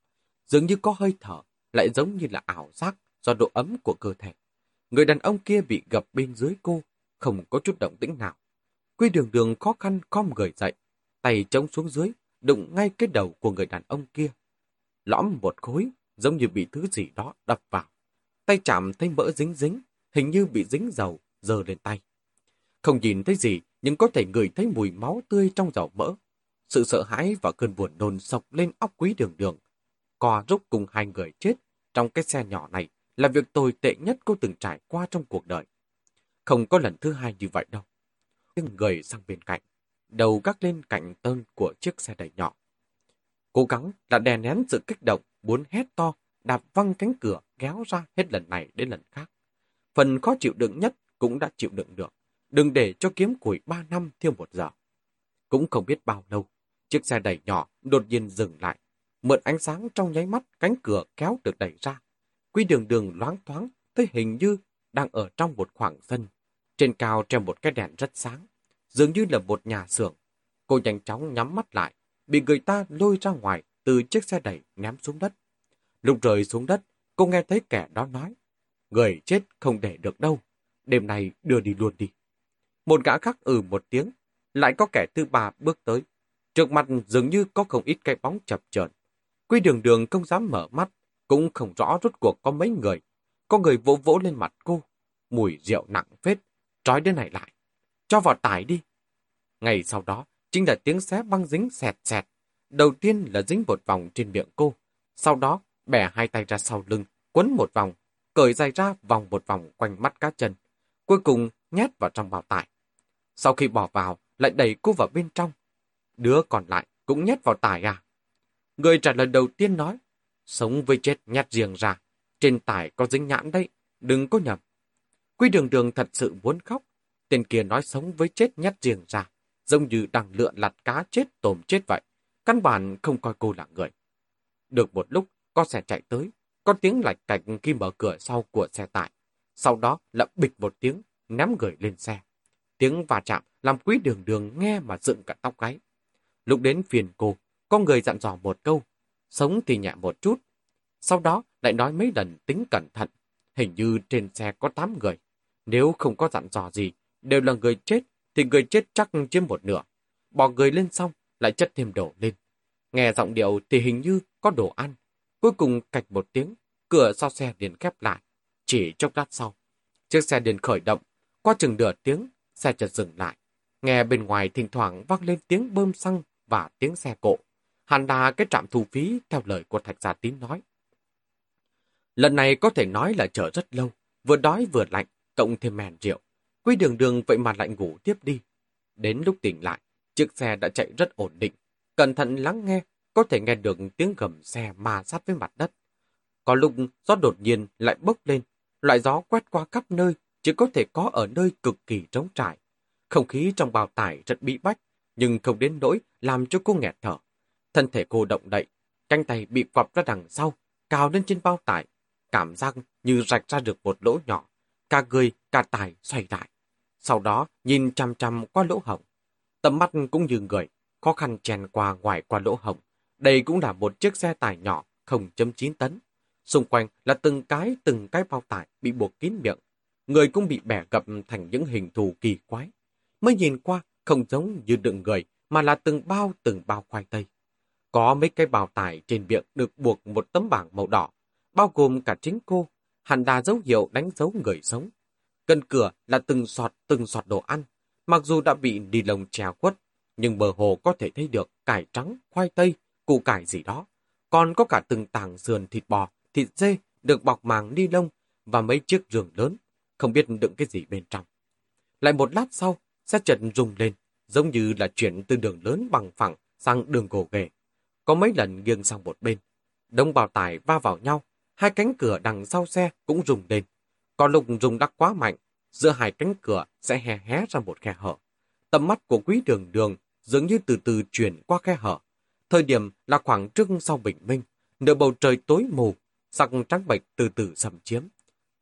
Dường như có hơi thở, lại giống như là ảo giác do độ ấm của cơ thể. Người đàn ông kia bị gập bên dưới cô, không có chút động tĩnh nào. Quy đường đường khó khăn khom người dậy, tay trống xuống dưới, đụng ngay cái đầu của người đàn ông kia. Lõm một khối, giống như bị thứ gì đó đập vào. Tay chạm thấy mỡ dính dính, hình như bị dính dầu, dờ lên tay. Không nhìn thấy gì, nhưng có thể ngửi thấy mùi máu tươi trong dầu mỡ. Sự sợ hãi và cơn buồn nôn sọc lên óc quý đường đường. Co rúc cùng hai người chết trong cái xe nhỏ này là việc tồi tệ nhất cô từng trải qua trong cuộc đời. Không có lần thứ hai như vậy đâu. Nhưng người sang bên cạnh, đầu gác lên cạnh tơn của chiếc xe đẩy nhỏ. Cố gắng là đè nén sự kích động, muốn hét to, đạp văng cánh cửa, kéo ra hết lần này đến lần khác. Phần khó chịu đựng nhất cũng đã chịu đựng được. Đừng để cho kiếm củi ba năm thiêu một giờ. Cũng không biết bao lâu, chiếc xe đẩy nhỏ đột nhiên dừng lại. Mượn ánh sáng trong nháy mắt, cánh cửa kéo được đẩy ra. Quy đường đường loáng thoáng, thấy hình như đang ở trong một khoảng sân. Trên cao treo một cái đèn rất sáng, dường như là một nhà xưởng. Cô nhanh chóng nhắm mắt lại, bị người ta lôi ra ngoài từ chiếc xe đẩy ném xuống đất. Lúc rơi xuống đất, cô nghe thấy kẻ đó nói, người chết không để được đâu, đêm nay đưa đi luôn đi. Một gã khác ừ một tiếng, lại có kẻ thứ ba bước tới. Trước mặt dường như có không ít cái bóng chập chờn. Quy đường đường không dám mở mắt, cũng không rõ rốt cuộc có mấy người. Có người vỗ vỗ lên mặt cô, mùi rượu nặng phết, trói đứa này lại. Cho vào tải đi. Ngày sau đó, chính là tiếng xé băng dính xẹt xẹt. Đầu tiên là dính một vòng trên miệng cô. Sau đó, bẻ hai tay ra sau lưng, quấn một vòng, cởi dài ra vòng một vòng quanh mắt cá chân. Cuối cùng, nhét vào trong bao tải. Sau khi bỏ vào, lại đẩy cô vào bên trong. Đứa còn lại cũng nhét vào tải à? Người trả lời đầu tiên nói, sống với chết nhát riêng ra. Trên tải có dính nhãn đấy, đừng có nhầm. Quy đường đường thật sự muốn khóc. Tên kia nói sống với chết nhát riêng ra, giống như đang lượn lặt cá chết tôm chết vậy. Căn bản không coi cô là người. Được một lúc, có xe chạy tới, có tiếng lạch cạch khi mở cửa sau của xe tải. Sau đó là bịch một tiếng, ném người lên xe. Tiếng va chạm làm quý đường đường nghe mà dựng cả tóc gáy. Lúc đến phiền cô, có người dặn dò một câu, sống thì nhẹ một chút. Sau đó lại nói mấy lần tính cẩn thận, hình như trên xe có 8 người. Nếu không có dặn dò gì, đều là người chết, thì người chết chắc chiếm một nửa. Bỏ người lên xong, lại chất thêm đồ lên. Nghe giọng điệu thì hình như có đồ ăn. Cuối cùng cạch một tiếng, cửa sau xe liền khép lại. Chỉ chốc lát sau, chiếc xe liền khởi động. Qua chừng nửa tiếng, xe chợt dừng lại. Nghe bên ngoài thỉnh thoảng vang lên tiếng bơm xăng và tiếng xe cộ. Hẳn là cái trạm thu phí theo lời của Thạch Gia Tín nói. Lần này có thể nói là chờ rất lâu, vừa đói vừa lạnh, cộng thêm mèn rượu. Quy đường đường vậy mà lại ngủ tiếp đi. Đến lúc tỉnh lại, chiếc xe đã chạy rất ổn định. Cẩn thận lắng nghe, có thể nghe được tiếng gầm xe ma sát với mặt đất. Có lúc gió đột nhiên lại bốc lên, loại gió quét qua khắp nơi, chỉ có thể có ở nơi cực kỳ trống trải. Không khí trong bào tải rất bị bách, nhưng không đến nỗi làm cho cô nghẹt thở. Thân thể cô động đậy, cánh tay bị quặp ra đằng sau, cào lên trên bao tải, cảm giác như rạch ra được một lỗ nhỏ, cả người, cả tài xoay lại. Sau đó nhìn chăm chăm qua lỗ hổng. Tầm mắt cũng như người, khó khăn chèn qua ngoài qua lỗ hổng. Đây cũng là một chiếc xe tải nhỏ 0.9 tấn. Xung quanh là từng cái từng cái bao tải bị buộc kín miệng. Người cũng bị bẻ gập thành những hình thù kỳ quái. Mới nhìn qua không giống như đựng người mà là từng bao từng bao khoai tây. Có mấy cái bào tải trên miệng được buộc một tấm bảng màu đỏ, bao gồm cả chính cô, hẳn đà dấu hiệu đánh dấu người sống. Gần cửa là từng sọt từng sọt đồ ăn, mặc dù đã bị đi lồng trèo quất nhưng bờ hồ có thể thấy được cải trắng, khoai tây, củ cải gì đó. Còn có cả từng tảng sườn thịt bò, thịt dê được bọc màng ni lông và mấy chiếc giường lớn, không biết đựng cái gì bên trong. Lại một lát sau, xe trần rung lên, giống như là chuyển từ đường lớn bằng phẳng sang đường gồ ghề. Có mấy lần nghiêng sang một bên. Đông bào tải va vào nhau, hai cánh cửa đằng sau xe cũng rùng lên. Có lúc rùng đắc quá mạnh, giữa hai cánh cửa sẽ hé hé ra một khe hở. Tầm mắt của quý đường đường dường như từ từ chuyển qua khe hở. Thời điểm là khoảng trước sau bình minh, nửa bầu trời tối mù, sắc trắng bệch từ từ sầm chiếm.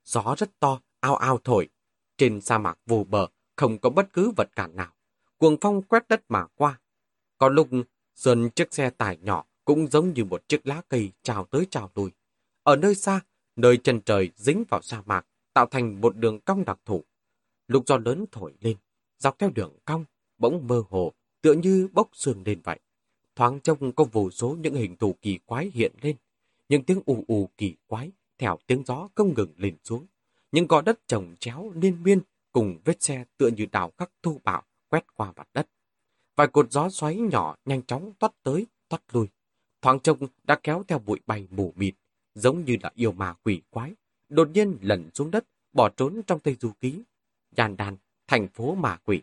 Gió rất to, ao ao thổi. Trên sa mạc vô bờ, không có bất cứ vật cản nào. Cuồng phong quét đất mà qua. Có lúc, sơn chiếc xe tải nhỏ cũng giống như một chiếc lá cây trào tới trào lui. Ở nơi xa, nơi chân trời dính vào sa mạc, tạo thành một đường cong đặc thủ. lục gió lớn thổi lên, dọc theo đường cong, bỗng mơ hồ, tựa như bốc sương lên vậy. Thoáng trông có vô số những hình thù kỳ quái hiện lên, những tiếng ù ù kỳ quái theo tiếng gió không ngừng lên xuống. Những gò đất trồng chéo liên miên cùng vết xe tựa như đào khắc thô bạo quét qua mặt đất. Vài cột gió xoáy nhỏ nhanh chóng toát tới, toát lui. Thoáng trông đã kéo theo bụi bay mù mịt, giống như là yêu mà quỷ quái, đột nhiên lẩn xuống đất, bỏ trốn trong Tây Du Ký. Giàn đàn, thành phố mà quỷ.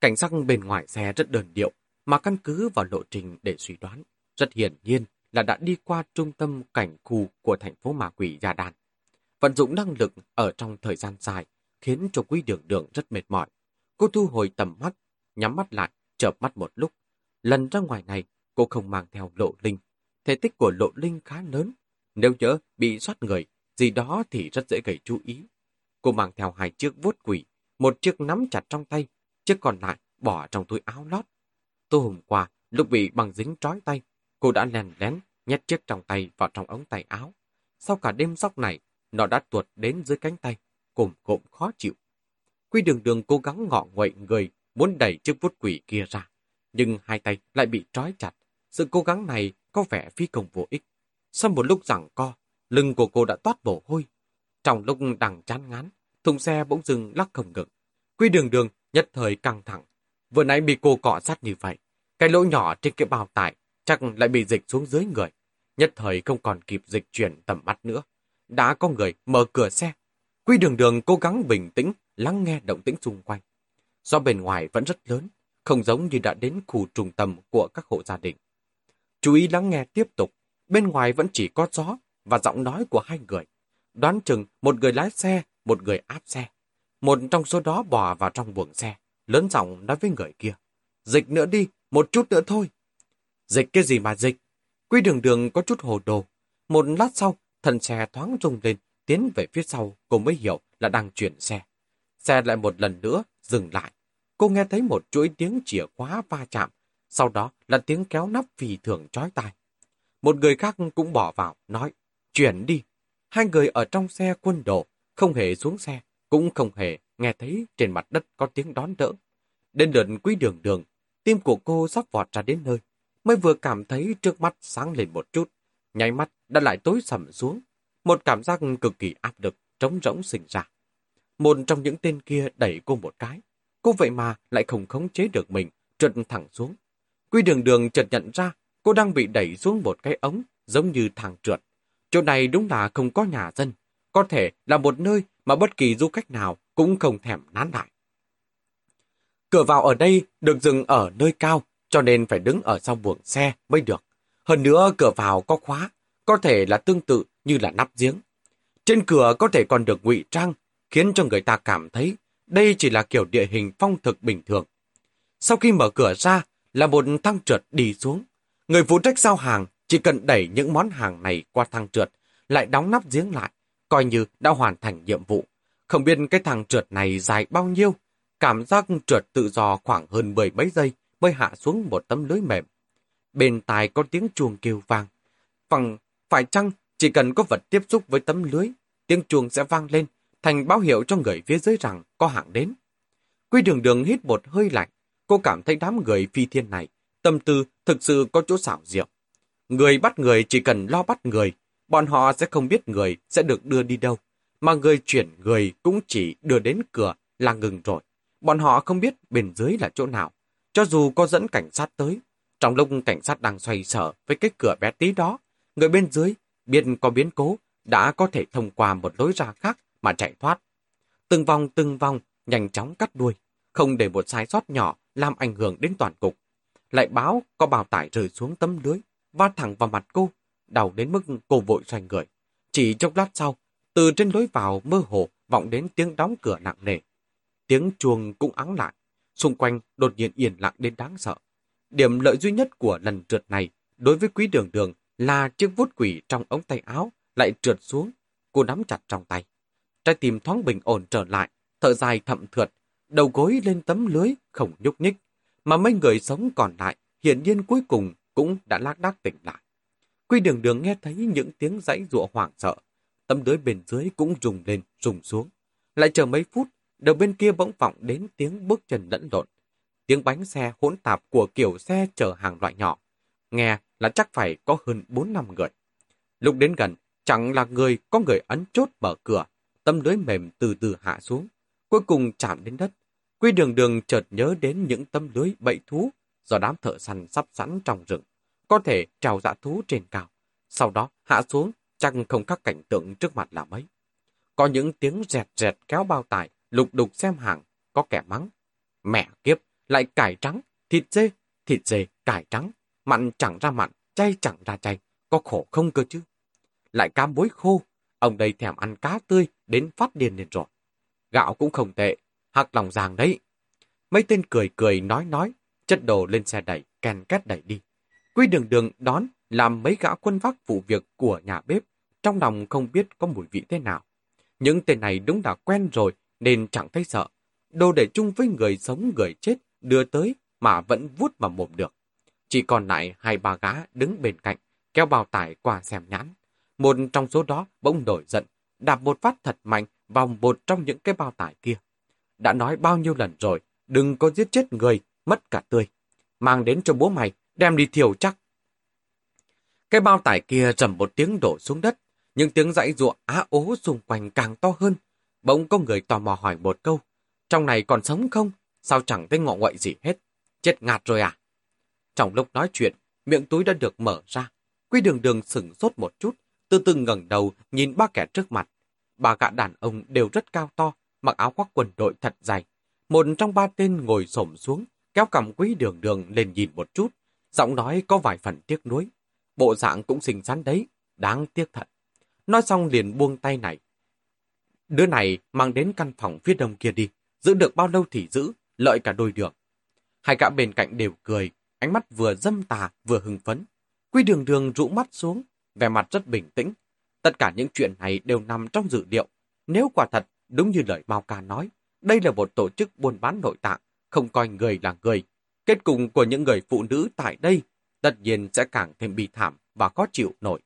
Cảnh sắc bên ngoài xe rất đơn điệu, mà căn cứ vào lộ trình để suy đoán. Rất hiển nhiên là đã đi qua trung tâm cảnh khu của thành phố ma quỷ Gia Đàn. Vận dụng năng lực ở trong thời gian dài khiến cho quý đường đường rất mệt mỏi. Cô thu hồi tầm mắt, nhắm mắt lại, chợp mắt một lúc. Lần ra ngoài này, cô không mang theo lộ linh. Thể tích của lộ linh khá lớn. Nếu nhớ bị soát người, gì đó thì rất dễ gây chú ý. Cô mang theo hai chiếc vuốt quỷ, một chiếc nắm chặt trong tay, chiếc còn lại bỏ trong túi áo lót. Tối hôm qua, lúc bị bằng dính trói tay, cô đã lèn lén nhét chiếc trong tay vào trong ống tay áo. Sau cả đêm sóc này, nó đã tuột đến dưới cánh tay, cồm cộm khó chịu. Quy đường đường cố gắng ngọ nguậy người, muốn đẩy chiếc vuốt quỷ kia ra. Nhưng hai tay lại bị trói chặt. Sự cố gắng này có vẻ phi công vô ích. Sau một lúc giằng co, lưng của cô đã toát mồ hôi. Trong lúc đằng chán ngán, thùng xe bỗng dưng lắc không ngừng. Quy đường đường nhất thời căng thẳng. Vừa nãy bị cô cọ sát như vậy. Cái lỗ nhỏ trên cái bao tải chắc lại bị dịch xuống dưới người. Nhất thời không còn kịp dịch chuyển tầm mắt nữa. Đã có người mở cửa xe. Quy đường đường cố gắng bình tĩnh, lắng nghe động tĩnh xung quanh. Do bên ngoài vẫn rất lớn, không giống như đã đến khu trung tâm của các hộ gia đình. Chú ý lắng nghe tiếp tục, bên ngoài vẫn chỉ có gió và giọng nói của hai người. Đoán chừng một người lái xe, một người áp xe. Một trong số đó bò vào trong buồng xe, lớn giọng nói với người kia. Dịch nữa đi, một chút nữa thôi. Dịch cái gì mà dịch? Quy đường đường có chút hồ đồ. Một lát sau, thần xe thoáng rung lên, tiến về phía sau, cô mới hiểu là đang chuyển xe. Xe lại một lần nữa, dừng lại. Cô nghe thấy một chuỗi tiếng chìa khóa va chạm, sau đó là tiếng kéo nắp vì thường chói tai. Một người khác cũng bỏ vào, nói, chuyển đi. Hai người ở trong xe quân đồ, không hề xuống xe, cũng không hề nghe thấy trên mặt đất có tiếng đón đỡ. Đến lượt quý đường đường, tim của cô sắp vọt ra đến nơi, mới vừa cảm thấy trước mắt sáng lên một chút, nháy mắt đã lại tối sầm xuống. Một cảm giác cực kỳ áp lực, trống rỗng sinh ra. Một trong những tên kia đẩy cô một cái. Cô vậy mà lại không khống chế được mình, trượt thẳng xuống. Quy đường đường chợt nhận ra cô đang bị đẩy xuống một cái ống giống như thang trượt. Chỗ này đúng là không có nhà dân. Có thể là một nơi mà bất kỳ du khách nào cũng không thèm nán lại. Cửa vào ở đây được dừng ở nơi cao, cho nên phải đứng ở sau buồng xe mới được. Hơn nữa cửa vào có khóa, có thể là tương tự như là nắp giếng. Trên cửa có thể còn được ngụy trang, khiến cho người ta cảm thấy đây chỉ là kiểu địa hình phong thực bình thường. Sau khi mở cửa ra là một thang trượt đi xuống. Người phụ trách giao hàng chỉ cần đẩy những món hàng này qua thang trượt, lại đóng nắp giếng lại, coi như đã hoàn thành nhiệm vụ. Không biết cái thang trượt này dài bao nhiêu, cảm giác trượt tự do khoảng hơn mười mấy giây mới hạ xuống một tấm lưới mềm. Bên tai có tiếng chuông kêu vang. Phẳng, phải chăng chỉ cần có vật tiếp xúc với tấm lưới, tiếng chuông sẽ vang lên, thành báo hiệu cho người phía dưới rằng có hạng đến. Quy đường đường hít một hơi lạnh, cô cảm thấy đám người phi thiên này, tâm tư thực sự có chỗ xảo diệu. Người bắt người chỉ cần lo bắt người, bọn họ sẽ không biết người sẽ được đưa đi đâu, mà người chuyển người cũng chỉ đưa đến cửa là ngừng rồi. Bọn họ không biết bên dưới là chỗ nào, cho dù có dẫn cảnh sát tới. Trong lúc cảnh sát đang xoay sở với cái cửa bé tí đó, người bên dưới biết có biến cố đã có thể thông qua một lối ra khác mà chạy thoát. Từng vòng từng vòng nhanh chóng cắt đuôi, không để một sai sót nhỏ làm ảnh hưởng đến toàn cục. Lại báo có bào tải rơi xuống tấm lưới, va thẳng vào mặt cô, đau đến mức cô vội xoay người. Chỉ chốc lát sau, từ trên lối vào mơ hồ vọng đến tiếng đóng cửa nặng nề. Tiếng chuông cũng ắng lại, xung quanh đột nhiên yên lặng đến đáng sợ. Điểm lợi duy nhất của lần trượt này đối với quý đường đường là chiếc vút quỷ trong ống tay áo lại trượt xuống, cô nắm chặt trong tay. Trái tim thoáng bình ổn trở lại, thở dài thậm thượt, đầu gối lên tấm lưới không nhúc nhích, mà mấy người sống còn lại hiển nhiên cuối cùng cũng đã lác đác tỉnh lại. Quy đường đường nghe thấy những tiếng dãy rụa hoảng sợ, tấm lưới bên dưới cũng rùng lên, rùng xuống. Lại chờ mấy phút, đầu bên kia bỗng vọng đến tiếng bước chân lẫn lộn. Tiếng bánh xe hỗn tạp của kiểu xe chở hàng loại nhỏ. Nghe là chắc phải có hơn 4 năm người. Lúc đến gần, chẳng là người có người ấn chốt mở cửa, tấm lưới mềm từ từ hạ xuống, cuối cùng chạm đến đất. Quy đường đường chợt nhớ đến những tấm lưới bậy thú do đám thợ săn sắp sẵn trong rừng, có thể trào dã thú trên cao. Sau đó hạ xuống, chẳng không các cảnh tượng trước mặt là mấy. Có những tiếng rẹt rẹt kéo bao tải, lục đục xem hàng, có kẻ mắng. Mẹ kiếp, lại cải trắng, thịt dê, thịt dê, cải trắng, mặn chẳng ra mặn, chay chẳng ra chay, có khổ không cơ chứ. Lại cam bối khô, ông đây thèm ăn cá tươi đến phát điên lên rồi. Gạo cũng không tệ, hạc lòng ràng đấy. Mấy tên cười cười nói nói, chất đồ lên xe đẩy, kèn két đẩy đi. Quy đường đường đón làm mấy gã quân vác vụ việc của nhà bếp, trong lòng không biết có mùi vị thế nào. Những tên này đúng đã quen rồi nên chẳng thấy sợ. Đồ để chung với người sống người chết đưa tới mà vẫn vút vào mồm được. Chỉ còn lại hai ba gã đứng bên cạnh, kéo bao tải qua xem nhãn. Một trong số đó bỗng nổi giận, đạp một phát thật mạnh vào một trong những cái bao tải kia. Đã nói bao nhiêu lần rồi, đừng có giết chết người, mất cả tươi. Mang đến cho bố mày, đem đi thiểu chắc. Cái bao tải kia rầm một tiếng đổ xuống đất, những tiếng dãy ruộng á ố xung quanh càng to hơn. Bỗng có người tò mò hỏi một câu, trong này còn sống không? Sao chẳng thấy ngọ ngoại gì hết? Chết ngạt rồi à? Trong lúc nói chuyện, miệng túi đã được mở ra. Quy đường đường sửng sốt một chút, từ từ ngẩng đầu nhìn ba kẻ trước mặt. Ba gã đàn ông đều rất cao to, mặc áo khoác quần đội thật dài Một trong ba tên ngồi xổm xuống, kéo cầm quý đường đường lên nhìn một chút. Giọng nói có vài phần tiếc nuối. Bộ dạng cũng xinh xắn đấy, đáng tiếc thật. Nói xong liền buông tay này. Đứa này mang đến căn phòng phía đông kia đi, giữ được bao lâu thì giữ, lợi cả đôi đường. Hai gã bên cạnh đều cười, ánh mắt vừa dâm tà vừa hưng phấn. Quy đường đường rũ mắt xuống, vẻ mặt rất bình tĩnh. Tất cả những chuyện này đều nằm trong dự liệu. Nếu quả thật, đúng như lời Mao Ca nói, đây là một tổ chức buôn bán nội tạng, không coi người là người. Kết cục của những người phụ nữ tại đây tất nhiên sẽ càng thêm bi thảm và khó chịu nổi.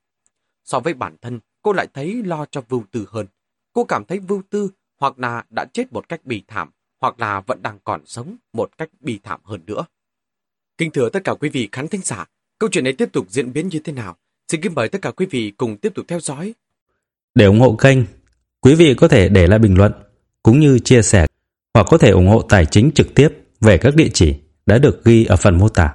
So với bản thân, cô lại thấy lo cho Vưu Tư hơn. Cô cảm thấy Vưu Tư hoặc là đã chết một cách bi thảm, hoặc là vẫn đang còn sống một cách bi thảm hơn nữa. Kính thưa tất cả quý vị khán thính giả, câu chuyện này tiếp tục diễn biến như thế nào? Xin kính mời tất cả quý vị cùng tiếp tục theo dõi. Để ủng hộ kênh, quý vị có thể để lại bình luận, cũng như chia sẻ, hoặc có thể ủng hộ tài chính trực tiếp về các địa chỉ đã được ghi ở phần mô tả.